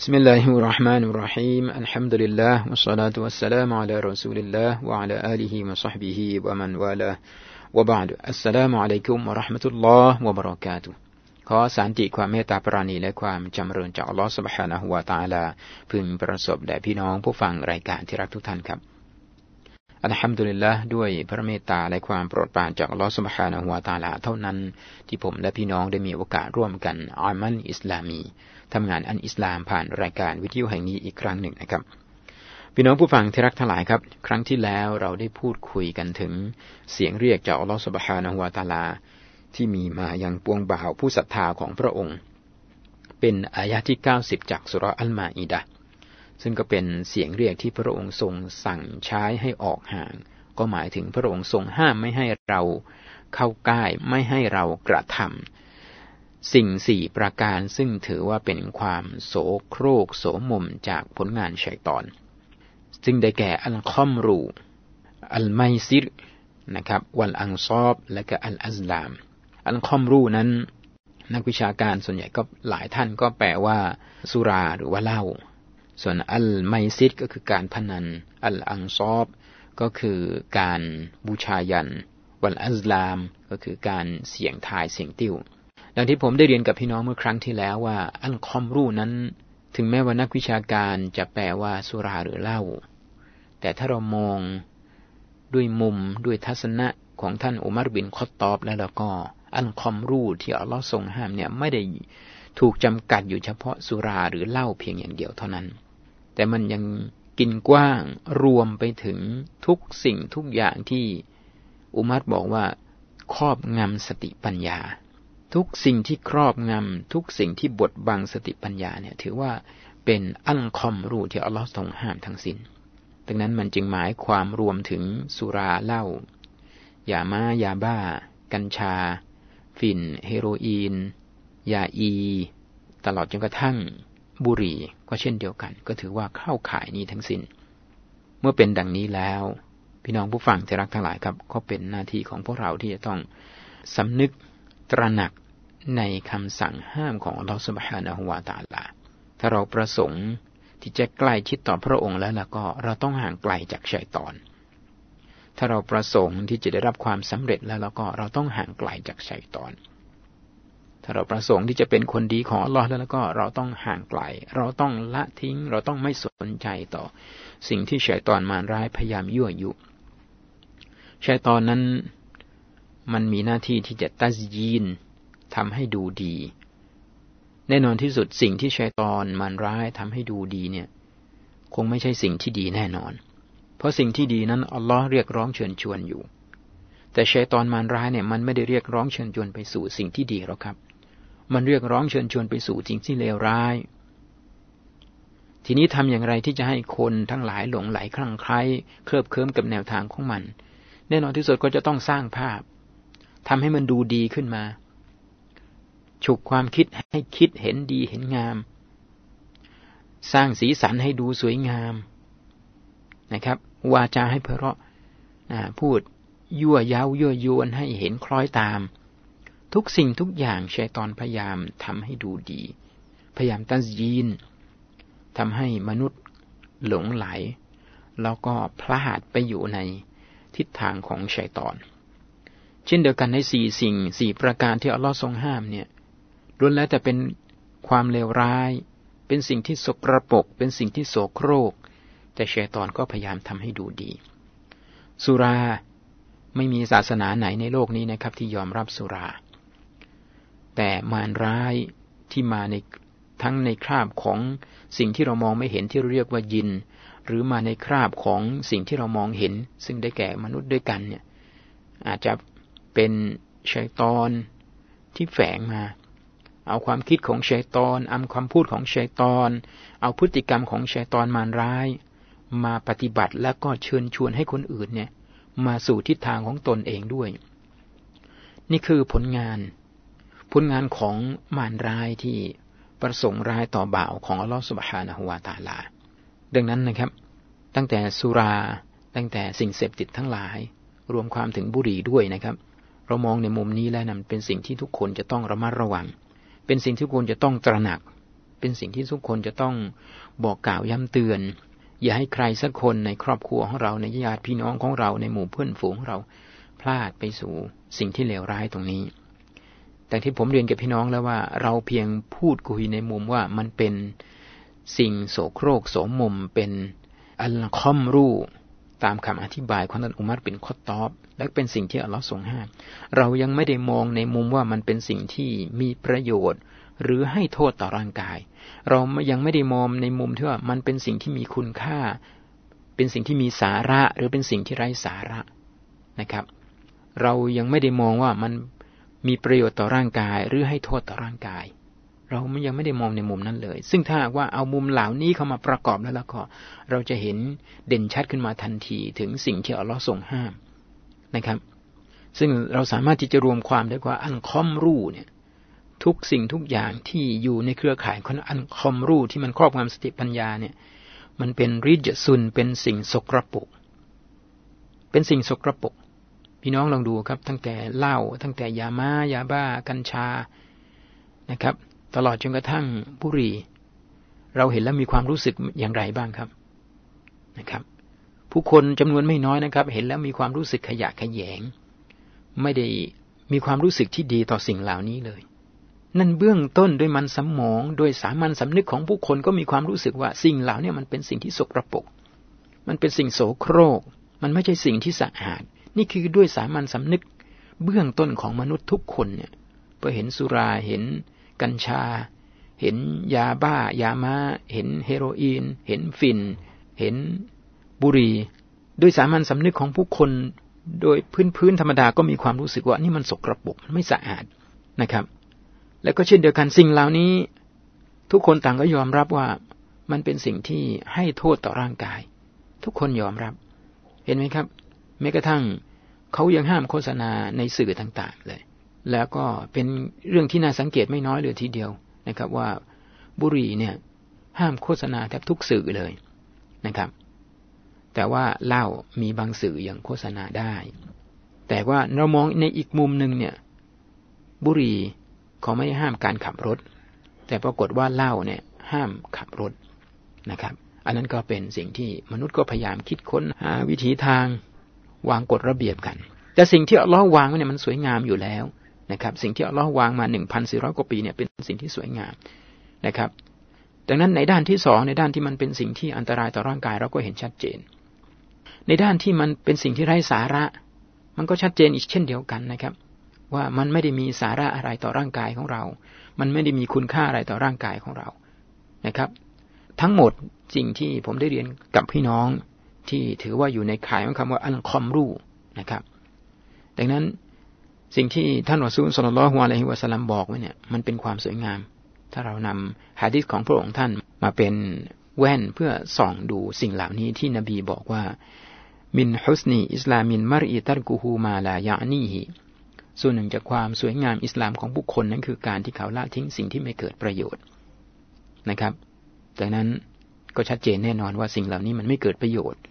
بسم الله الرحمن الرحيم الحمد لله والصلاة والسلام على رسول الله وعلى آله وصحبه ومن والاه وبعد السلام عليكم ورحمة الله وبركاته ขอสันติความเมตตาปราณีและความจำเริญจากอัลลอฮฺสุบฮานะฮุวาตาลาพึงประสบแด่พี่น้องผู้ฟังรายการที่รักทุกท่านครับอัลฮัมดุลิลละด้วยพระเมตตาและความโปรดปรานจากอัลลอฮฺสุบฮานะฮุวาตาลาเท่านั้นที่ผมและพี่น้องได้มีโอกาสร่วมกันอามันอิสลามี ทำงานอันอิสลามผ่านรายการวิทยุแห่งนี้อีกครั้งหนึ่งนะครับ พี่น้องผู้ฟังที่รักทั้งหลายครับ ครั้งที่แล้วเราได้พูดคุยกันถึงเสียงเรียกจากอัลลอฮฺสุบฮานะฮุวาตาลา ที่มีมาอยังปวงบ่าวผู้ศรัทธาของพระองค์ เป็นอายะที่ 90 จากสุรอัลมาอิดะซึ่งก็เป็นเสียงเรียกที่พระองค์ทรงสั่งใช้ให้ออกห่าง ก็หมายถึงพระองค์ทรงห้ามไม่ให้เราเข้าใกล้ไม่ให้เรากระทำ สิ่งสี่ประการซึ่งถือว่าเป็นความโสโครกโสมมจากผลงานชัยตอน ซึ่งได้แก่อัลคอมรู อัลไมซิรนะครับ วัลอังซอบและก็อัลอัซลาม อัลคอมรูนั้น นักวิชาการส่วนใหญ่ก็หลายท่านก็แปลว่า สุราหรือว่าเหล้าส่วนอัลไมซิดก็คือการพนัน อัลอังซอบ ก็คือการบูชายัน วันอัลลาม ก็คือการเสียงทายเสียงติ้ว ดังที่ผมได้เรียนกับพี่น้องเมื่อครั้งที่แล้วว่า อัลคอมรูนั้น ถึงแม้ว่านักวิชาการจะแปลว่าสุราหรือเหล้าแต่ถ้าเรามองด้วยมุมด้วยทัศนะของท่านอุมารบินคอตตอบแล้วแล้วก็ อัลคอมรูที่อัลลอฮ์ทรงห้ามเนี่ยไม่ได้ถูกจำกัดอยู่เฉพาะสุราหรือเหล้าเพียงอย่างเดียวเท่านั้น แต่มันยังกินกว้างรวมไปถึงทุกสิ่งทุกอย่างที่อุมัตบอกว่าครอบงำสติปัญญา ทุกสิ่งที่ครอบงำทุกสิ่งที่บดบังสติปัญญาเนี่ย ถือว่าเป็นอัลคอมรูที่อัลลอฮ์ทรงห้ามทั้งสิน้น ดังนั้นมันจึงหมายความรวมถึงสุราเหล้ายาม้ายาบ้า กัญชา ฝิ่น เฮโรอีน ยาอี ตลอดจนกระทั่งบุหรี่ก็เช่นเดียวกัน ก็ถือว่าเข้าข่ายนี้ทั้งสิน้น เมื่อเป็นดังนี้แล้ว พี่น้องผู้ฟังที่รักทั้งหลายครับ ก็เป็นหน้าที่ของพวกเราที่จะต้องสำนึกตระหนัก ในคำสั่งห้ามของอัลลอฮฺสุบฮานะฮุวาตาลา ถ้าเราประสงค์ที่จะใกล้ชิดต่อพระองค์แล้วล่ะก็เราต้องห่างไกลจากชัยตอน ถ้าเราประสงค์ที่จะได้รับความสำเร็จแล้วล้วก็เราต้องห่างไกลจากชัยตอน ถ้าเราประสงค์ที่จะเป็นคนดีของอัลลอฮ์แล้วก็เราต้องห่างไกล เราต้องละทิ้ง เราต้องไม่สนใจต่อ สิ่งที่ชัยตอนมารร้ายพยายามยั่วยุชัยตอนนั้นมันมีหน้าที่ที่จะตัสยีน ทำให้ดูดี แน่นอนที่สุดสิ่งที่ชัยตอนมารร้ายทำให้ดูดีเนี่ย คงไม่ใช่สิ่งที่ดีแน่นอน เพราะสิ่งที่ดีนั้นอัลลอฮ์เรียกร้องเชิญชวนอยู่ แต่ชัยตอนมารร้ายเนี่ยมันไม่ได้เรียกร้องเชิญชวนไปสู่สิ่งที่ดีหรอกครับ มันเรียกร้องเชิญชวนไปสู่สิ่งที่เลวร้าย ทีนี้ทำอย่างไรที่จะให้คนทั้งหลายหลงไหลคลั่งไคล้เคลิบเคลิ้มกับแนวทางของมัน แน่นอนที่สุดก็จะต้องสร้างภาพทำให้มันดูดีขึ้นมา ฉุกความคิดให้คิดเห็นดีเห็นงาม สร้างสีสันให้ดูสวยงามนะครับ วาจาให้เพราะพูดยั่วเย้ายั่วยวนให้เห็นคล้อยตาม ทุกสิ่งทุกอย่างชัยตอนพยายามทำให้ดูดี พยายามตั้งยีนทำให้มนุษย์หลงไหล แล้วก็พลาดไปอยู่ในทิศทางของชัยตอน เช่นเดียวกันในสี่สิ่งสี่ประการที่อัลลอฮ์ทรงห้ามเนี่ย ล้วนแล้วแต่เป็นความเลวร้าย เป็นสิ่งที่สกรปรกเป็นสิ่งที่โสโครก แต่ชัยตอนก็พยายามทำให้ดูดี สุราไม่มีศาสนาไหนในโลกนี้นะครับ ที่ยอมรับสุรา แต่มารร้ายที่มาในทั้งในคราบของสิ่งที่เรามองไม่เห็นที่เรียกว่ายิน หรือมาในคราบของสิ่งที่เรามองเห็น ซึ่งได้แก่มนุษย์ด้วยกันเนี่ยอาจจะเป็นชัยตอนที่แฝงมา เอาความคิดของชัยตอนเอาความพูดของชัยตอน เอาพฤติกรรมของชัยตอนมารร้าย มาปฏิบัติแล้วก็เชิญชวนให้คนอื่นเนี่ย มาสู่ทิศทางของตนเองด้วย นี่คือผลงาน ผลงานของมารร้ายที่ประสงค์ร้ายต่อบ่าวของอัลลอฮฺสุบฮานะฮุวาตาลา ดังนั้นนะครับ ตั้งแต่สุรา ตั้งแต่สิ่งเสพติดทั้งหลาย รวมความถึงบุหรี่ด้วยนะครับ เรามองในมุมนี้แล้วนะเป็นสิ่งที่ทุกคนจะต้องระมัดระวัง เป็นสิ่งที่ควรจะต้องตระหนัก เป็นสิ่งที่ทุกคนจะต้องบอกกล่าวย้ำเตือน อย่าให้ใครสักคนในครอบครัวของเราในญาติพี่น้องของเราในหมู่เพื่อนฝูงของเราพลาดไปสู่สิ่งที่เลวร้ายตรงนี้ แต่ที่ผมเรียนกับพี่น้องแล้วว่า เราเพียงพูดคุยในมุมว่ามันเป็นสิ่งโสโครกโสมมเป็นอัลคอมรู ตามคำอธิบายของท่านอุมัรเป็นข้อตอบ และเป็นสิ่งที่อัลลอฮ์ทรงห้าม เรายังไม่ได้มองในมุมว่ามันเป็นสิ่งที่มีประโยชน์ หรือให้โทษต่อร่างกาย เรายังไม่ได้มองในมุมที่ว่ามันเป็นสิ่งที่มีคุณค่า เป็นสิ่งที่มีสาระหรือเป็นสิ่งที่ไร้สาระนะครับ เรายังไม่ได้มองว่ามันมีประโยชน์ต่อร่างกาย หรือให้โทษต่อร่างกาย เรายังไม่ได้มองในมุมนั้นเลย ซึ่งถ้าว่าเอามุมเหล่านี้เข้ามาประกอบแล้วล้วก็ เราจะเห็นเด่นชัดขึ้นมาทันทีถึงสิ่งที่อัลลอฮ์ทรงห้ามนะครับ ซึ่งเราสามารถที่จะรวมความได้ว่าอันคอมรูเนี่ยทุกสิ่งทุกอย่างที่อยู่ในเครือข่ายของอันคอมรูที่มันครอบงำสติปัญญาเนี่ย มันเป็นริจซุนเป็นสิ่งสกรปรกเป็นสิ่งสกรปรกพี่น้องลองดูครับ ตั้งแต่เหล้าตั้งแต่ยามายาบ้า กัญชานะครับ ตลอดจนกระทั่งบุรีเราเห็นแล้วมีความรู้สึกอย่างไรบ้างครับนะครับ ผู้คนจำนวนไม่น้อยนะครับ เห็นแล้วมีความรู้สึกขยะขยง ไม่ได้มีความรู้สึกที่ดีต่อสิ่งเหล่านี้เลย นั่นเบื้องต้นด้วยมันสมอง โดยสามัญสำนึกของผู้คนก็มีความรู้สึกว่าสิ่งเหล่านี้มันเป็นสิ่งที่สกรปรกมันเป็นสิ่งโสโครก มันไม่ใช่สิ่งที่สะอาด นี่คือด้วยสามัญสำนึก เบื้องต้นของมนุษย์ทุกคนเนี่ยพอเห็นสุราเห็น กัญชา เห็นยาบ้ายามาเห็นเฮโรอีน เห็นฟินเห็นบุหรี่ด้วยสามัญสำนึกของผู้คนโดยพื้นพื้นธรรมดาก็มีความรู้สึกว่านี่มันสกรปรกไม่สะอาดนะครับ แล้วก็เช่นเดียวกันสิ่งเหล่านี้ ทุกคนต่างก็ยอมรับว่ามันเป็นสิ่งที่ให้โทษต่อร่างกาย ทุกคนยอมรับ เห็นไหมครับแม้กระทั่งเขายังห้ามโฆษณาในสื่อต่าง ๆ เลย แล้วก็เป็นเรื่องที่น่าสังเกตไม่น้อยเลยทีเดียวนะครับ ว่าบุหรี่เนี่ยห้ามโฆษณาแทบทุกสื่อเลยนะครับ แต่ว่าเหล้ามีบางสื่อยังโฆษณาได้ แต่ว่าเรามองในอีกมุมหนึ่งเนี่ย บุหรี่เขาไม่ห้ามการขับรถ แต่ปรากฏว่าเหล้าเนี่ยห้ามขับรถนะครับ อันนั้นก็เป็นสิ่งที่มนุษย์ก็พยายามคิดค้นหาวิธีทางวางกฎระเบียบกัน แต่สิ่งที่อัลลอฮ์วางไว้เนี่ยมันสวยงามอยู่แล้ว นะครับ สิ่งที่อัลลอฮ์วางมาหนึ่งพันสี่ร้อยกว่าปีเนี่ยเป็นสิ่งที่สวยงามนะครับ ดังนั้นในด้านที่สองในด้านที่มันเป็นสิ่งที่อันตรายต่อร่างกายเราก็เห็นชัดเจน ในด้านที่มันเป็นสิ่งที่ไร้สาระ มันก็ชัดเจนอีกเช่นเดียวกันนะครับ ว่ามันไม่ได้มีสาระอะไรต่อร่างกายของเรา มันไม่ได้มีคุณค่าอะไรต่อร่างกายของเรานะครับ ทั้งหมดสิ่งที่ผมได้เรียนกับพี่น้องที่ถือว่าอยู่ในข่ายของคำว่าอันคอมรูนะครับ ดังนั้น สิ่งที่ท่านอัสูลสุลลัลฮวาอะลัยฮิวะสลัมบอกไว้เนี่ยมันเป็นความสวยงาม ถ้าเรานำฮะดิษของพระองค์ท่านมาเป็นแว่นเพื่อส่องดูสิ่งเหล่านี้ที่นบีบอกว่า มินฮุสนีอิสลามินมารอิตัรกูฮูมาลายานีฮีส่วนหนึ่งจากความสวยงามอิสลามของบุคคลนั้นคือการที่เขาละทิ้งสิ่งที่ไม่เกิดประโยชน์นะครับดังนั้นก็ชัดเจนแน่นอนว่าสิ่งเหล่านี้มันไม่เกิดประโยชน์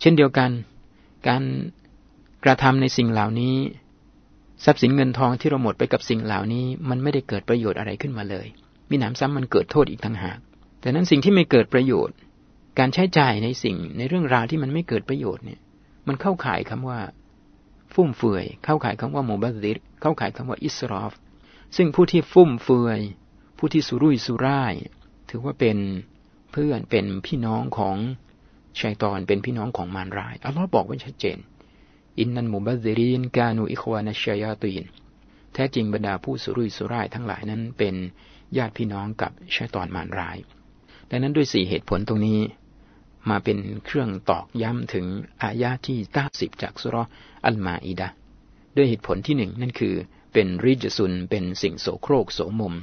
เช่นเดียวกัน การ กระทำในสิ่งเหล่านี้ ทรัพย์สินเงินทองที่เราหมดไปกับสิ่งเหล่านี้ มันไม่ได้เกิดประโยชน์อะไรขึ้นมาเลย มีหนามซ้ำมันเกิดโทษอีกต่างหาก แต่นั้นสิ่งที่ไม่เกิดประโยชน์ การใช้จ่ายในสิ่งในเรื่องราวที่มันไม่เกิดประโยชน์เนี่ย มันเข้าข่ายคำว่า ฟุ่มเฟือย เข้าข่ายคำว่าโมบัติเข้าข่ายคำว่าอิสรอฟ ซึ่งผู้ที่ฟุ่มเฟือย ผู้ที่สุรุ่ยสุร่าย ถือว่าเป็นเพื่อนเป็นพี่น้องของชัยตอนเป็นพี่น้องของมารรายอัลลอฮ์บอกไว้ชัดเจน อินนันมุบัซรีนกานูอิควานัชยาตีน แท้จริงบรรดาผู้สุรุ่ยสุร่ายทั้งหลายนั้นเป็นญาติพี่น้องกับชัยตอนมารราย ดังนั้นด้วยสี่เหตุผลตรงนี้ มาเป็นเครื่องตอกย้ำถึงอายาที่เก้าสิบจากสุรอัลมาอิดะด้วยเหตุผลที่หนึ่งนั่นคือ เป็นริจซุนเป็นสิ่งโสโครกโสมม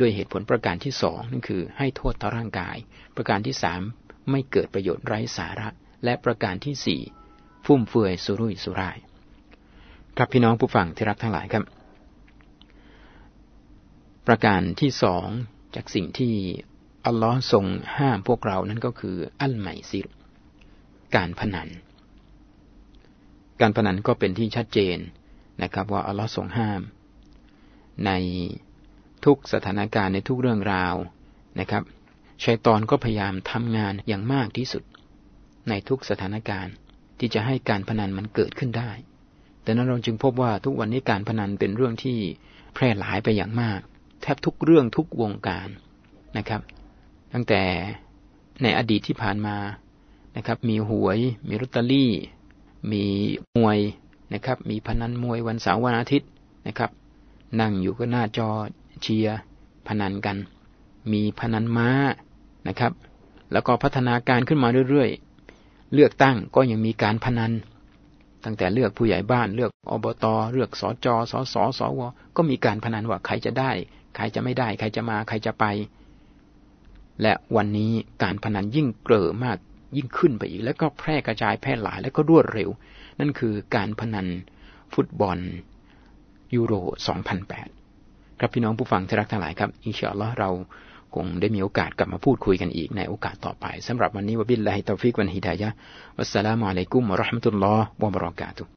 ด้วยเหตุผลประการที่สองนั่นคือ ให้โทษต่อร่างกาย ประการที่สามไม่เกิดประโยชน์ไร้สาระ และประการที่สี่ ฟุ่มเฟือยสุรุ่ยสุร่าย ครับพี่น้องผู้ฟังที่รักทั้งหลายครับ ประการที่สองจากสิ่งที่อัลลอฮ์ทรงห้ามพวกเรานั้นก็คืออัลไมซิรการพนัน การพนันก็เป็นที่ชัดเจนนะครับ ว่าอัลลอฮ์ทรงห้าม ในทุกสถานการณ์ในทุกเรื่องราวนะครับชัยตอนก็พยายามทำงานอย่างมากที่สุด ในทุกสถานการณ์ ที่จะให้การพนันมันเกิดขึ้นได้ แต่นั้นเราจึงพบว่าทุกวันนี้การพนันเป็นเรื่องที่แพร่หลายไปอย่างมาก แทบทุกเรื่องทุกวงการนะครับ ตั้งแต่ในอดีตที่ผ่านมานะครับ มีหวย มีลอตเตอรี่ มีมวยนะครับ มีพนันมวยวันเสาร์วันอาทิตย์นะครับ นั่งอยู่ก็หน้าจอเชียร์พนันกัน มีพนันม้านะครับ แล้วก็พัฒนาการขึ้นมาเรื่อยๆ เลือกตั้งก็ยังมีการพนัน ตั้งแต่เลือกผู้ใหญ่บ้านเลือกอบตเลือกสจสอสอสวก็มีการพนันว่าใครจะได้ ใครจะไม่ได้ ใครจะมาใครจะไป และวันนี้การพนันยิ่งเกลอมากยิ่งขึ้นไปอีก แล้วก็แพร่กระจายแพร่หลายแล้วก็รวดเร็ว นั่นคือการพนันฟุตบอลยูโร 2008 ครับพี่น้องผู้ฟังที่รักทั้งหลายครับ إن شاء الله เรา คงได้มีโอกาสกลับมาพูดคุยกันอีกในโอกาสต่อไปสำหรับวันนี้وبالله التوفيق والهداية والسلام عليكم ورحمة الله وبركاته